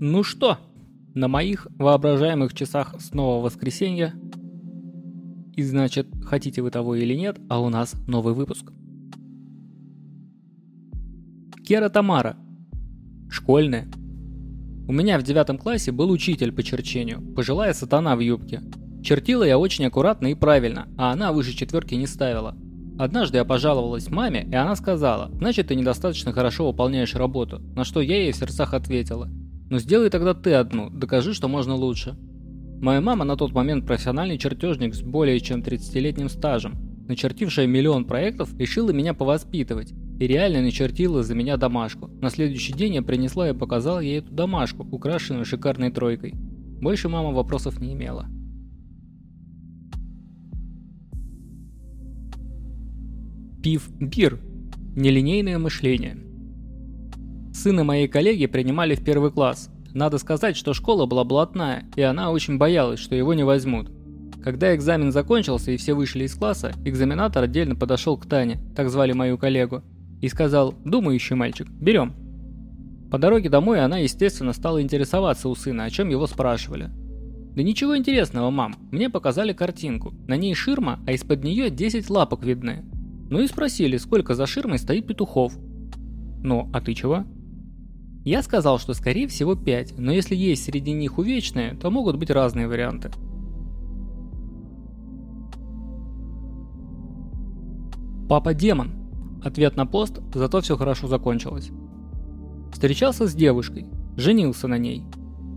Ну что, на моих воображаемых часах снова воскресенье. И значит, хотите вы того или нет, а у нас новый выпуск. Кера Тамара. Школьная. У меня в девятом классе был учитель по черчению, пожилая сатана в юбке. Чертила я очень аккуратно и правильно, а она выше четверки не ставила. Однажды я пожаловалась маме, и она сказала, значит ты недостаточно хорошо выполняешь работу, на что я ей в сердцах ответила – ну сделай тогда ты одну, докажи, что можно лучше. Моя мама на тот момент профессиональный чертежник с более чем 30-летним стажем, начертившая миллион проектов, решила меня повоспитывать и реально начертила за меня домашку. На следующий день я принесла и показала ей эту домашку, украшенную шикарной тройкой. Больше мама вопросов не имела. Пив-бир. Нелинейное мышление. Сына моей коллеги принимали в первый класс. Надо сказать, что школа была блатная, и она очень боялась, что его не возьмут. Когда экзамен закончился и все вышли из класса, экзаменатор отдельно подошел к Тане, так звали мою коллегу, и сказал «Думающий мальчик, берем». По дороге домой она, естественно, стала интересоваться у сына, о чем его спрашивали. «Да ничего интересного, мам. Мне показали картинку. На ней ширма, а из-под нее 10 лапок видны. Ну и спросили, сколько за ширмой стоит петухов. Ну, а ты чего?» Я сказал, что скорее всего 5, но если есть среди них увечные, то могут быть разные варианты. Папа демон. Ответ на пост, зато все хорошо закончилось. Встречался с девушкой, женился на ней.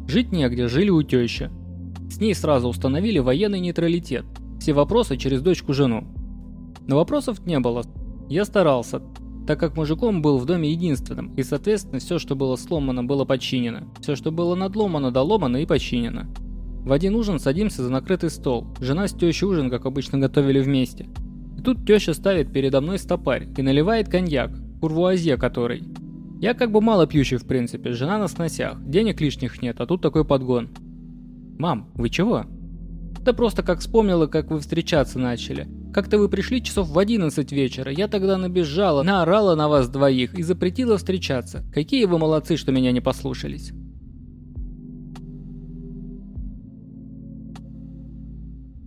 Жить негде, жили у тещи. С ней сразу установили военный нейтралитет. Все вопросы через дочку-жену. Но вопросов не было. Я старался, так как мужиком был в доме единственным, и соответственно все, что было сломано, было починено. Все, что было надломано, доломано и починено. В один ужин садимся за накрытый стол. Жена с тещей ужин, как обычно, готовили вместе. И тут теща ставит передо мной стопарь и наливает коньяк, курвуазье который. Я как бы мало пьющий в принципе, жена на сносях, денег лишних нет, а тут такой подгон. «Мам, вы чего?» Да просто как вспомнила, как вы встречаться начали. Как-то вы пришли часов в 11 вечера, я тогда набежала, наорала на вас двоих и запретила встречаться. Какие вы молодцы, что меня не послушались.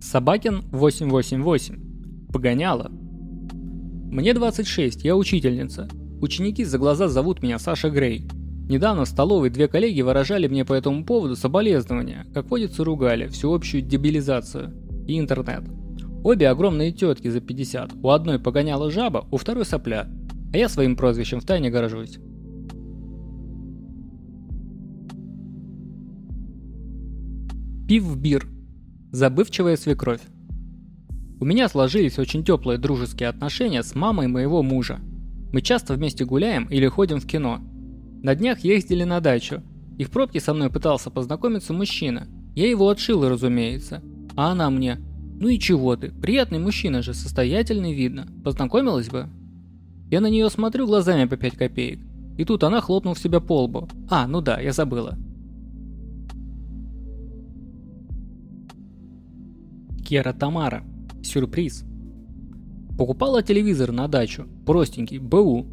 Собакин 888. Погоняла. Мне 26, я учительница. Ученики за глаза зовут меня Саша Грей. Недавно в столовой две коллеги выражали мне по этому поводу соболезнования, как водится ругали, всеобщую дебилизацию и интернет. Обе огромные тетки за 50, у одной погоняла жаба, у второй сопля, а я своим прозвищем втайне горжусь. Пив в бир. Забывчивая свекровь. У меня сложились очень теплые дружеские отношения с мамой моего мужа. Мы часто вместе гуляем или ходим в кино – на днях ездили на дачу, и в пробке со мной пытался познакомиться мужчина. Я его отшил, разумеется. А она мне, ну и чего ты, приятный мужчина же, состоятельный видно, познакомилась бы? Я на нее смотрю глазами по 5 копеек, и тут она хлопнув себя по лбу. А, ну да, я забыла. Кера Тамара. Сюрприз. Покупала телевизор на дачу, простенький, БУ,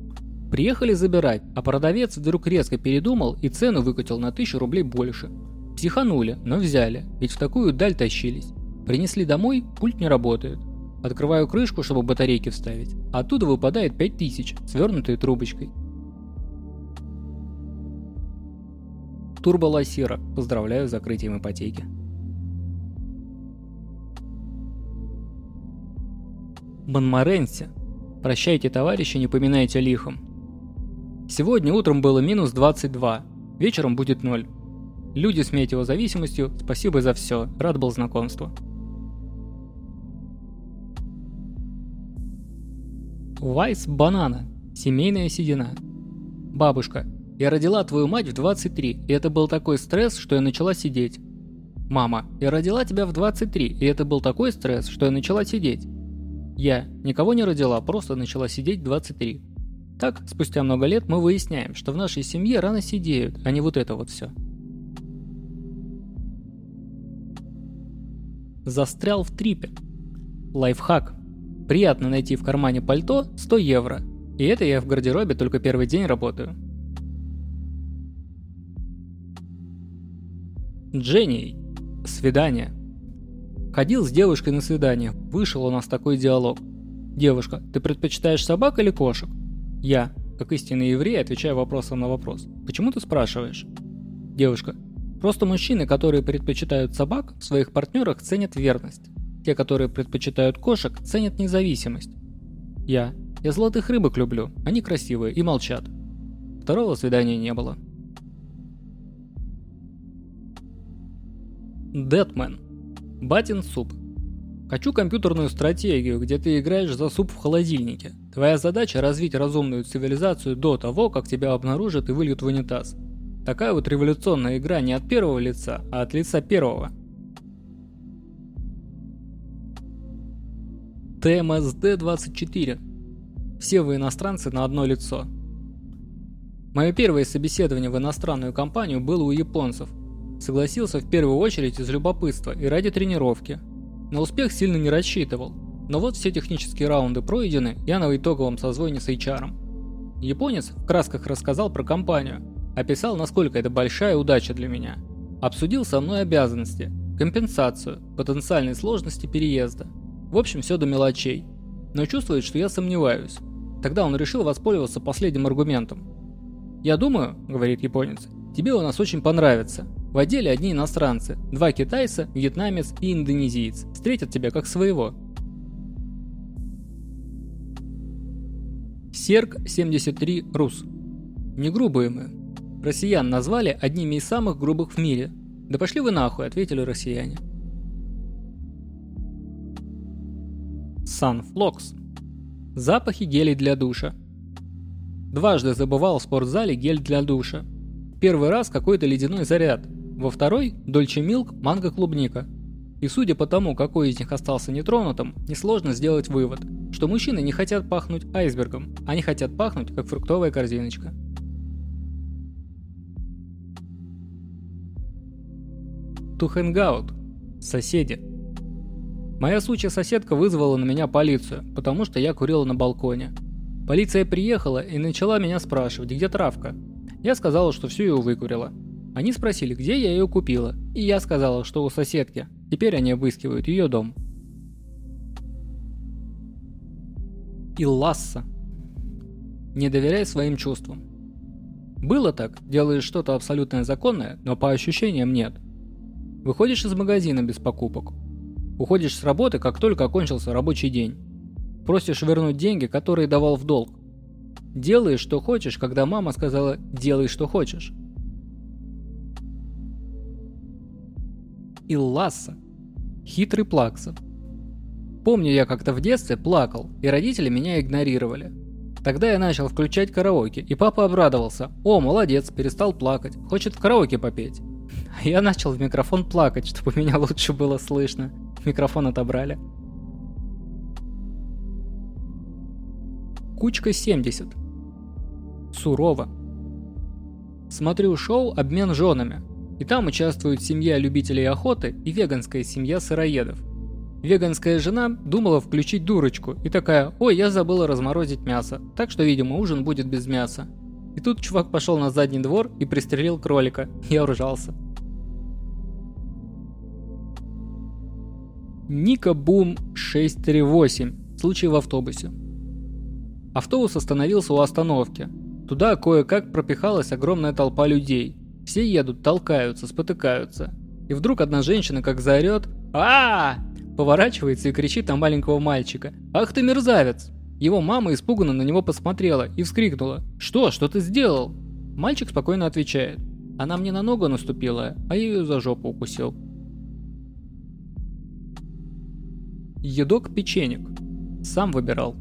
Приехали забирать, а продавец вдруг резко передумал и цену выкатил на тысячу рублей больше. Психанули, но взяли, ведь в такую даль тащились. Принесли домой, пульт не работает. Открываю крышку, чтобы батарейки вставить. Оттуда выпадает 5000, свернутые трубочкой. Турбо Лассира. Поздравляю с закрытием ипотеки. Монморенси. Прощайте, товарищи, не поминайте лихом. Сегодня утром было минус 22, вечером будет 0. Люди с метеозависимостью, спасибо за все, рад был знакомству. Вайс Банана. Семейная седина. Бабушка, я родила твою мать в 23, и это был такой стресс, что я начала сидеть. Мама, я родила тебя в 23, и это был такой стресс, что я начала сидеть. Я никого не родила, просто начала сидеть в 23. Так, спустя много лет мы выясняем, что в нашей семье рано сидеют, а не вот это вот все. Застрял в трипе. Лайфхак. Приятно найти в кармане пальто 100 евро. И это я в гардеробе только первый день работаю. Дженни. Свидание. Ходил с девушкой на свидание. Вышел у нас такой диалог. Девушка, ты предпочитаешь собак или кошек? Я, как истинный еврей, отвечаю вопросом на вопрос. Почему ты спрашиваешь? Девушка, просто мужчины, которые предпочитают собак, в своих партнерах ценят верность. Те, которые предпочитают кошек, ценят независимость. Я, я золотых рыбок люблю, они красивые и молчат. Второго свидания не было. Дэтмен. Батин суп. Хочу компьютерную стратегию, где ты играешь за суп в холодильнике. Твоя задача развить разумную цивилизацию до того, как тебя обнаружат и выльют в унитаз. Такая вот революционная игра не от первого лица, а от лица первого. ТМСД-24. Все вы иностранцы на одно лицо. Мое первое собеседование в иностранную компанию было у японцев. Согласился в первую очередь из любопытства и ради тренировки. На успех сильно не рассчитывал, но вот все технические раунды пройдены, я на итоговом созвоне с HR. Японец в красках рассказал про компанию, описал, насколько это большая удача для меня. Обсудил со мной обязанности, компенсацию, потенциальные сложности переезда. В общем, все до мелочей. Но чувствует, что я сомневаюсь. Тогда он решил воспользоваться последним аргументом. «Я думаю, — говорит японец, — тебе у нас очень понравится. В отделе одни иностранцы, два китайца, вьетнамец и индонезиец. Встретят тебя как своего. Серк-73 Рус. Не грубые мы. Россиян назвали одними из самых грубых в мире. Да пошли вы нахуй, ответили россияне. Sunflux. Запахи гелей для душа. Дважды забывал в спортзале гель для душа. Первый раз какой-то ледяной заряд, во второй – Дольче Милк, манго клубника. И судя по тому, какой из них остался нетронутым, несложно сделать вывод, что мужчины не хотят пахнуть айсбергом, они хотят пахнуть, как фруктовая корзиночка. To hang out. Соседи. Моя сучья соседка вызвала на меня полицию, потому что я курила на балконе. Полиция приехала и начала меня спрашивать, где травка. Я сказала, что всю ее выкурила. Они спросили, где я ее купила, и я сказала, что у соседки. Теперь они обыскивают ее дом. Илласса. Не доверяй своим чувствам. Было так, делаешь что-то абсолютно законное, но по ощущениям нет. Выходишь из магазина без покупок. Уходишь с работы, как только окончился рабочий день. Просишь вернуть деньги, которые давал в долг. Делаешь, что хочешь, когда мама сказала «делай, что хочешь». Илласса. Хитрый Плакса. Помню, я как-то в детстве плакал, и родители меня игнорировали. Тогда я начал включать караоке, и папа обрадовался. «О, молодец, перестал плакать, хочет в караоке попеть». Я начал в микрофон плакать, чтобы меня лучше было слышно. Микрофон отобрали. Кучка 70. Сурово. Смотрю шоу «Обмен женами». И там участвуют семья любителей охоты и веганская семья сыроедов. Веганская жена думала включить дурочку и такая «Ой, я забыла разморозить мясо, так что, видимо, ужин будет без мяса». И тут чувак пошел на задний двор и пристрелил кролика. Я уржался. Ника Бум 638. Случай в автобусе. Автобус остановился у остановки. Туда кое-как пропихалась огромная толпа людей. Все едут, толкаются, спотыкаются. И вдруг одна женщина как заорет а, Поворачивается и кричит на маленького мальчика. «Ах ты мерзавец!» Его мама испуганно на него посмотрела и вскрикнула. «Что? Что ты сделал?» Мальчик спокойно отвечает. Она мне на ногу наступила, а я ее за жопу укусил. Едок-печенек. Сам выбирал.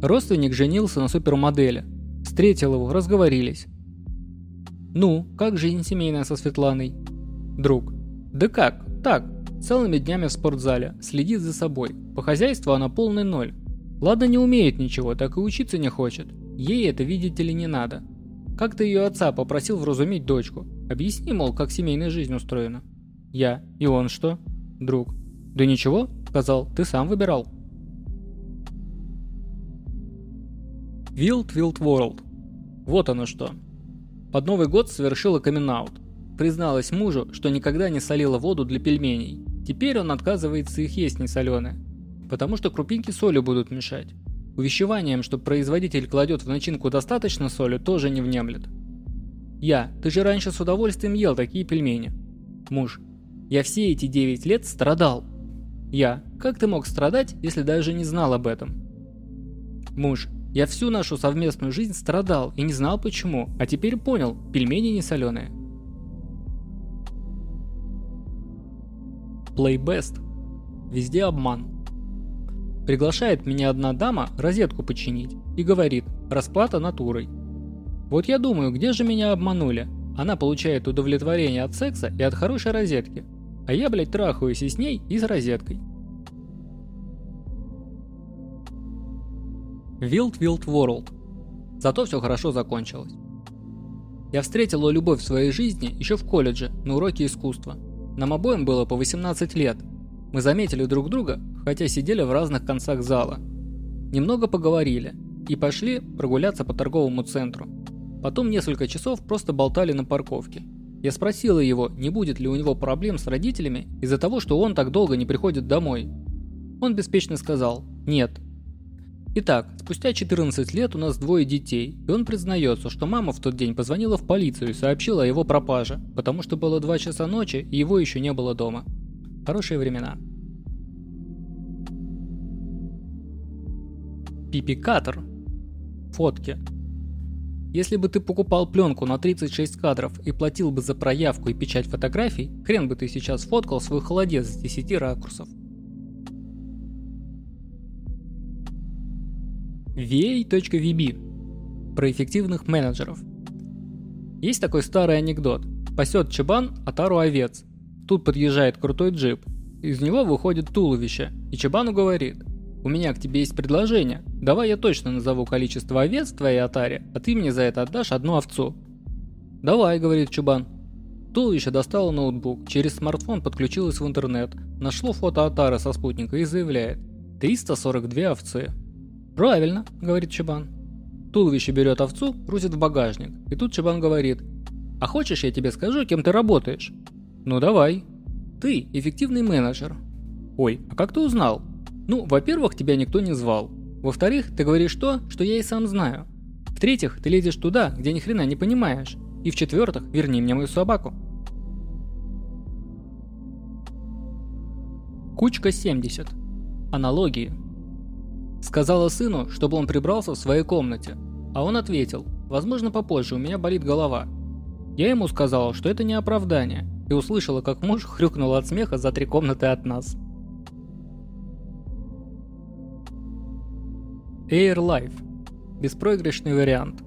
Родственник женился на супермодели. Встретил его, разговорились. «Ну, как жизнь семейная со Светланой?» «Друг». «Да как? Так, целыми днями в спортзале, следит за собой. По хозяйству она полный ноль. Ладно, не умеет ничего, так и учиться не хочет. Ей это, видите ли, не надо. Как-то ее отца попросил вразумить дочку. Объясни, мол, как семейная жизнь устроена. Я. И он что? Друг. Да ничего, сказал, ты сам выбирал. Wild Wild World. Вот оно что. Под Новый год совершила камин призналась мужу, что никогда не солила воду для пельменей. Теперь он отказывается их есть не соленые, потому что крупинки соли будут мешать. Увещеванием, что производитель кладет в начинку достаточно соли, тоже не внемлет. Я, ты же раньше с удовольствием ел такие пельмени. Муж, я все эти 9 лет страдал. Я, как ты мог страдать, если даже не знал об этом? Муж, я всю нашу совместную жизнь страдал и не знал почему, а теперь понял, пельмени не соленые. Best. Везде обман. Приглашает меня одна дама розетку починить и говорит, расплата натурой. Вот я думаю, где же меня обманули? Она получает удовлетворение от секса и от хорошей розетки. А я, блядь, трахаюсь и с ней, и с розеткой. Wild Wild World. Зато все хорошо закончилось. Я встретила любовь в своей жизни еще в колледже, на уроке искусства. Нам обоим было по 18 лет. Мы заметили друг друга, хотя сидели в разных концах зала. Немного поговорили и пошли прогуляться по торговому центру. Потом несколько часов просто болтали на парковке. Я спросила его, не будет ли у него проблем с родителями из-за того, что он так долго не приходит домой. Он беспечно сказал «нет». Итак, спустя 14 лет у нас двое детей, и он признается, что мама в тот день позвонила в полицию и сообщила о его пропаже, потому что было 2 часа ночи, и его еще не было дома. Хорошие времена. Пипикатор. Фотки. Если бы ты покупал пленку на 36 кадров и платил бы за проявку и печать фотографий, хрен бы ты сейчас фоткал свой холодец с 10 ракурсов. VA.VB Про эффективных менеджеров. Есть такой старый анекдот. Пасет чабан отару овец. Тут подъезжает крутой джип. Из него выходит туловище, и чабану говорит – у меня к тебе есть предложение. Давай я точно назову количество овец в твоей отаре, а ты мне за это отдашь одну овцу. Давай, говорит Чубан. Туловище достало ноутбук, через смартфон подключилось в интернет, нашло фото отары со спутника и заявляет 342 овцы. Правильно, говорит Чубан. Туловище берет овцу, грузит в багажник, и тут Чубан говорит А хочешь я тебе скажу, кем ты работаешь? Ну давай. Ты эффективный менеджер. Ой, а как ты узнал? Ну, во-первых, тебя никто не звал. Во-вторых, ты говоришь то, что я и сам знаю. В-третьих, ты лезешь туда, где ни хрена не понимаешь. И в-четвертых, верни мне мою собаку. Кучка 70. Аналогии. Сказала сыну, чтобы он прибрался в своей комнате. А он ответил, возможно попозже, у меня болит голова. Я ему сказала, что это не оправдание, и услышала, как муж хрюкнул от смеха за три комнаты от нас. Air Life. Беспроигрышный вариант.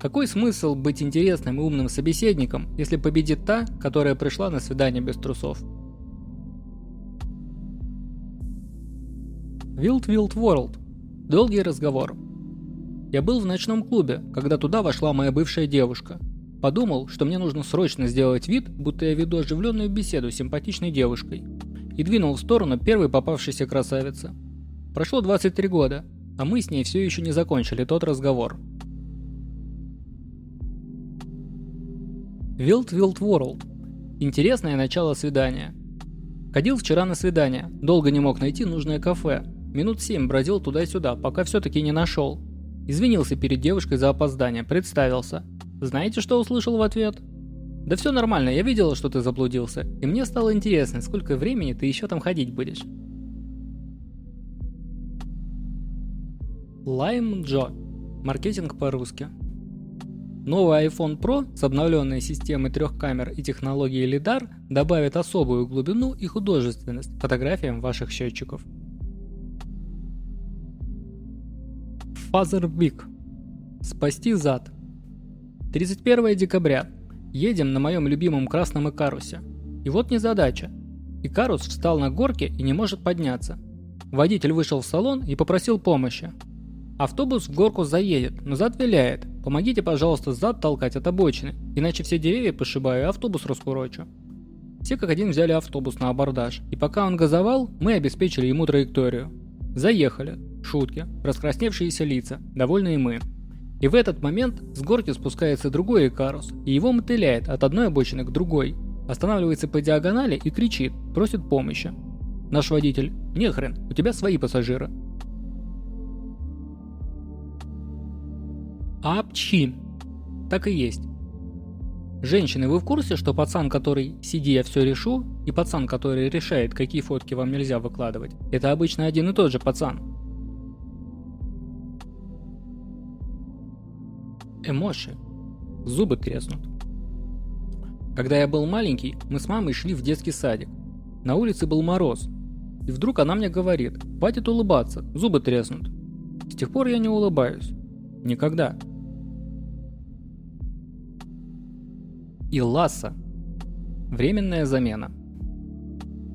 Какой смысл быть интересным и умным собеседником, если победит та, которая пришла на свидание без трусов? Wild Wild World. Долгий разговор. Я был в ночном клубе, когда туда вошла моя бывшая девушка. Подумал, что мне нужно срочно сделать вид, будто я веду оживленную беседу с симпатичной девушкой. И двинул в сторону первой попавшейся красавицы. Прошло 23 года, а мы с ней все еще не закончили тот разговор. Wild Wild World. Интересное начало свидания. Ходил вчера на свидание, долго не мог найти нужное кафе. Минут семь бродил туда-сюда, пока все-таки не нашел. Извинился перед девушкой за опоздание, представился. Знаете, что услышал в ответ? Да все нормально, я видела, что ты заблудился, и мне стало интересно, сколько времени ты еще там ходить будешь. Lime Joe. Маркетинг по-русски. Новый iPhone Pro с обновленной системой трех камер и технологией LiDAR добавит особую глубину и художественность фотографиям ваших счетчиков. Father Big. Спасти зад. 31 декабря. Едем на моем любимом красном Икарусе. И вот незадача. Икарус встал на горке и не может подняться. Водитель вышел в салон и попросил помощи. Автобус в горку заедет, но зад виляет. Помогите, пожалуйста, зад толкать от обочины, иначе все деревья пошибаю и автобус раскурочу. Все как один взяли автобус на абордаж, и пока он газовал, мы обеспечили ему траекторию. Заехали. Шутки. Раскрасневшиеся лица. Довольные мы. И в этот момент с горки спускается другой Икарус, и его мотыляет от одной обочины к другой. Останавливается по диагонали и кричит, просит помощи. Наш водитель, нехрен, у тебя свои пассажиры. Апчи. Так и есть. Женщины, вы в курсе, что пацан, который «сиди, я все решу», и пацан, который решает, какие фотки вам нельзя выкладывать, это обычно один и тот же пацан? Эмоши. Зубы треснут. Когда я был маленький, мы с мамой шли в детский садик. На улице был мороз. И вдруг она мне говорит, хватит улыбаться, зубы треснут. С тех пор я не улыбаюсь. Никогда. и Ласса. Временная замена.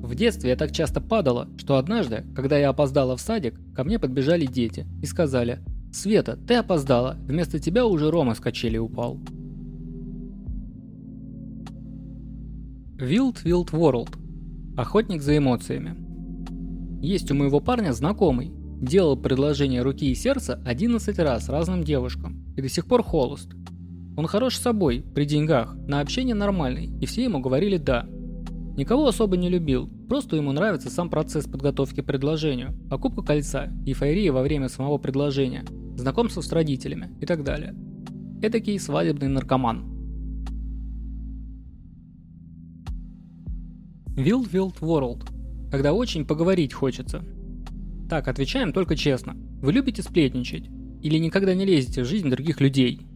В детстве я так часто падала, что однажды, когда я опоздала в садик, ко мне подбежали дети и сказали «Света, ты опоздала, вместо тебя уже Рома с качели упал». Wild Wild World. Охотник за эмоциями. Есть у моего парня знакомый. Делал предложение руки и сердца 11 раз разным девушкам и до сих пор холост. Он хорош собой, при деньгах, на общение нормальный, и все ему говорили «да». Никого особо не любил, просто ему нравится сам процесс подготовки к предложению, покупка кольца, эйфория во время самого предложения, знакомство с родителями и так далее. Этакий свадебный наркоман. Wild Wild World. Когда очень поговорить хочется. Так, отвечаем только честно. Вы любите сплетничать? Или никогда не лезете в жизнь других людей?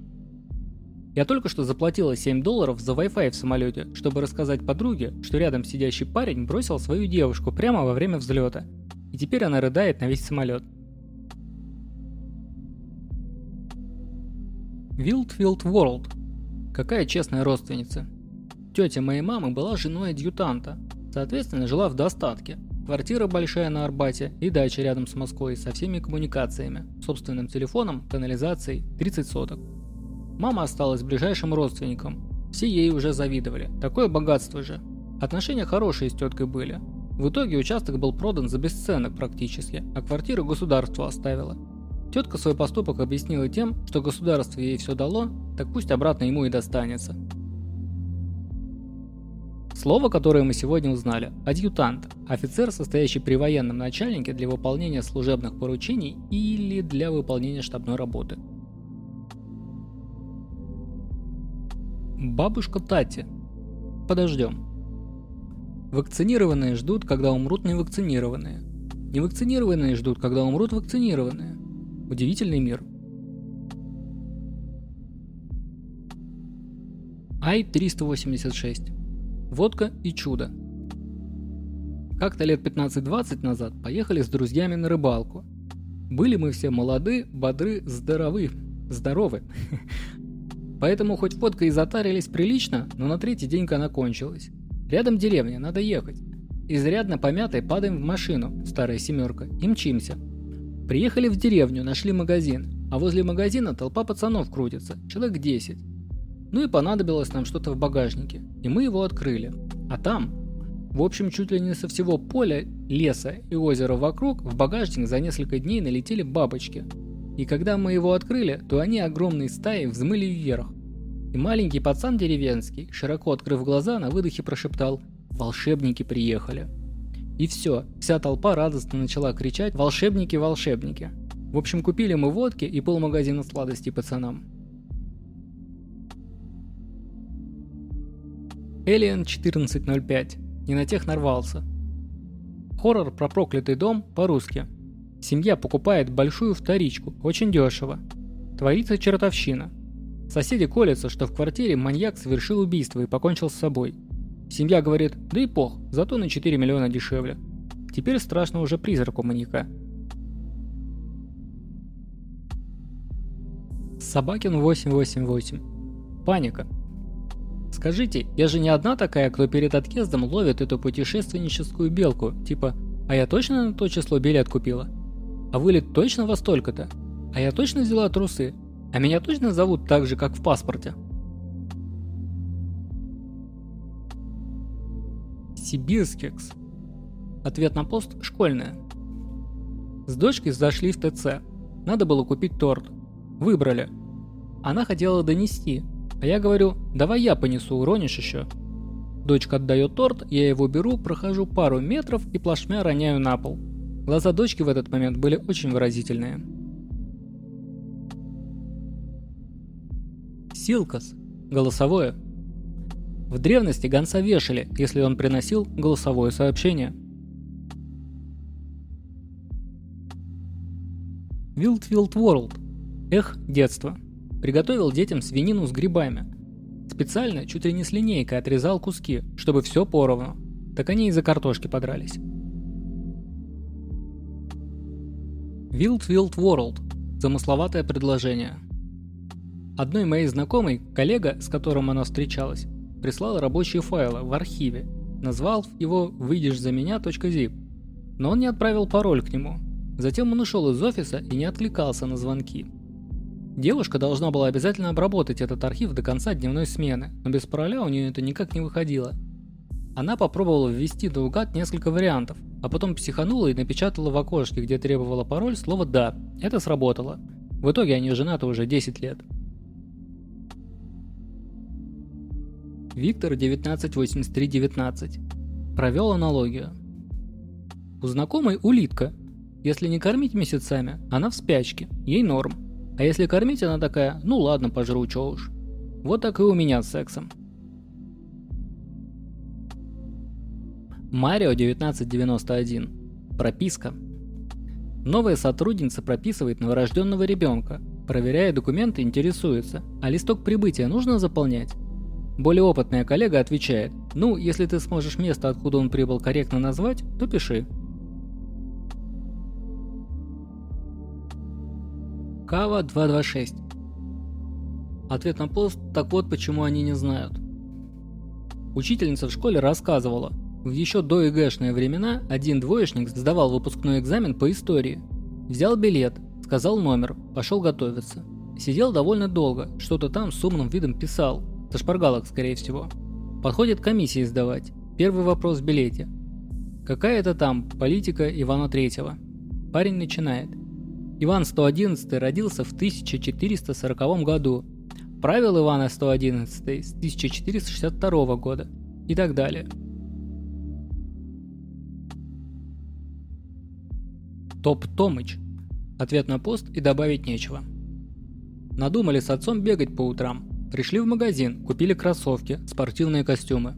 Я только что заплатила 7 долларов за Wi-Fi в самолете, чтобы рассказать подруге, что рядом сидящий парень бросил свою девушку прямо во время взлета. И теперь она рыдает на весь самолет. Wild World. Какая честная родственница. Тетя моей мамы была женой адъютанта, соответственно жила в достатке. Квартира большая на Арбате и дача рядом с Москвой со всеми коммуникациями, собственным телефоном, канализацией, 30 соток. Мама осталась ближайшим родственником. Все ей уже завидовали. Такое богатство же. Отношения хорошие с теткой были. В итоге участок был продан за бесценок практически, а квартиру государство оставило. Тетка свой поступок объяснила тем, что государство ей все дало, так пусть обратно ему и достанется. Слово, которое мы сегодня узнали – адъютант, офицер, состоящий при военном начальнике для выполнения служебных поручений или для выполнения штабной работы – Бабушка Тати. Подождем. Вакцинированные ждут, когда умрут невакцинированные. Невакцинированные ждут, когда умрут вакцинированные. Удивительный мир. Ай-386. Водка и чудо. Как-то лет 15-20 назад поехали с друзьями на рыбалку. Были мы все молоды, бодры, здоровы. Здоровы. Поэтому хоть водка и затарились прилично, но на третий день она кончилась. Рядом деревня, надо ехать. Изрядно помятой падаем в машину, старая семерка, и мчимся. Приехали в деревню, нашли магазин, а возле магазина толпа пацанов крутится, человек 10. Ну и понадобилось нам что-то в багажнике, и мы его открыли. А там, в общем, чуть ли не со всего поля, леса и озера вокруг, в багажник за несколько дней налетели бабочки – и когда мы его открыли, то они огромной стаей взмыли вверх. И маленький пацан деревенский, широко открыв глаза, на выдохе прошептал «Волшебники приехали». И все, вся толпа радостно начала кричать «Волшебники, волшебники!». В общем, купили мы водки и полмагазина сладостей пацанам. Alien 1405. Не на тех нарвался. Хоррор про проклятый дом по-русски. Семья покупает большую вторичку, очень дешево. Творится чертовщина. Соседи колятся, что в квартире маньяк совершил убийство и покончил с собой. Семья говорит, да и пох, зато на 4 миллиона дешевле. Теперь страшно уже призраку маньяка. Собакин 888. Паника. Скажите, я же не одна такая, кто перед отъездом ловит эту путешественническую белку, типа «А я точно на то число билет купила?» А вылет точно во столько-то? А я точно взяла трусы? А меня точно зовут так же, как в паспорте? Сибирскекс. Ответ на пост школьная. С дочкой зашли в ТЦ. Надо было купить торт. Выбрали. Она хотела донести, а я говорю, давай я понесу, уронишь еще. Дочка отдает торт, я его беру, прохожу пару метров и плашмя роняю на пол. Глаза дочки в этот момент были очень выразительные. Силкас. Голосовое. В древности гонца вешали, если он приносил голосовое сообщение. Wild World. Эх, детство. Приготовил детям свинину с грибами. Специально чуть ли не с линейкой отрезал куски, чтобы все поровну. Так они из-за картошки подрались. Wild World. Замысловатое предложение. Одной моей знакомой, коллега, с которым она встречалась, прислал рабочие файлы в архиве, назвал его «выйдешь за меня.zip», но он не отправил пароль к нему. Затем он ушел из офиса и не откликался на звонки. Девушка должна была обязательно обработать этот архив до конца дневной смены, но без пароля у нее это никак не выходило. Она попробовала ввести наугад несколько вариантов, а потом психанула и напечатала в окошке, где требовала пароль, слово «да». Это сработало. В итоге они женаты уже 10 лет. Виктор 198319. Провел аналогию. У знакомой улитка. Если не кормить месяцами, она в спячке, ей норм. А если кормить, она такая, ну ладно, пожру, чё уж. Вот так и у меня с сексом. Марио 1991. Прописка. Новая сотрудница прописывает новорожденного ребенка, проверяя документы, интересуется, а листок прибытия нужно заполнять? Более опытная коллега отвечает, ну, если ты сможешь место, откуда он прибыл, корректно назвать, то пиши. Кава 226. Ответ на пост, так вот почему они не знают. Учительница в школе рассказывала, в еще до ЕГЭшные времена один двоечник сдавал выпускной экзамен по истории. Взял билет, сказал номер, пошел готовиться. Сидел довольно долго, что-то там с умным видом писал, со шпаргалок скорее всего. Подходит комиссии сдавать. Первый вопрос в билете. Какая это там политика Ивана Третьего? Парень начинает. Иван 111 родился в 1440 году. Правил Ивана 111 с 1462 года. И так далее. Топ Томыч. Ответ на пост и добавить нечего. Надумали с отцом бегать по утрам. Пришли в магазин, купили кроссовки, спортивные костюмы.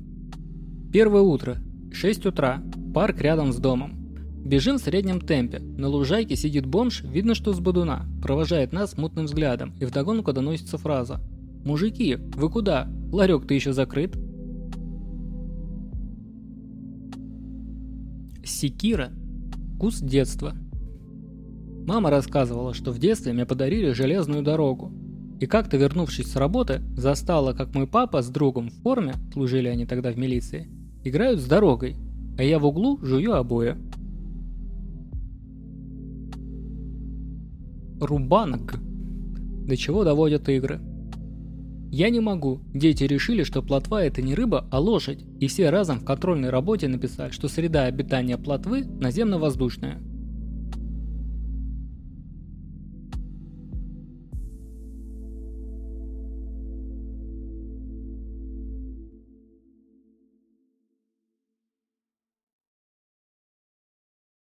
Первое утро. 6 утра. Парк рядом с домом. Бежим в среднем темпе. На лужайке сидит бомж, видно, что с бодуна. Провожает нас мутным взглядом, и вдогонку доносится фраза. «Мужики, вы куда? Ларек-то еще закрыт?» Секира. Вкус детства. Мама рассказывала, что в детстве мне подарили железную дорогу. И как-то вернувшись с работы, застала, как мой папа с другом в форме, служили они тогда в милиции, играют с дорогой, а я в углу жую обои. Рубанок. До чего доводят игры. Я не могу. Дети решили, что плотва это не рыба, а лошадь, и все разом в контрольной работе написали, что среда обитания плотвы наземно-воздушная.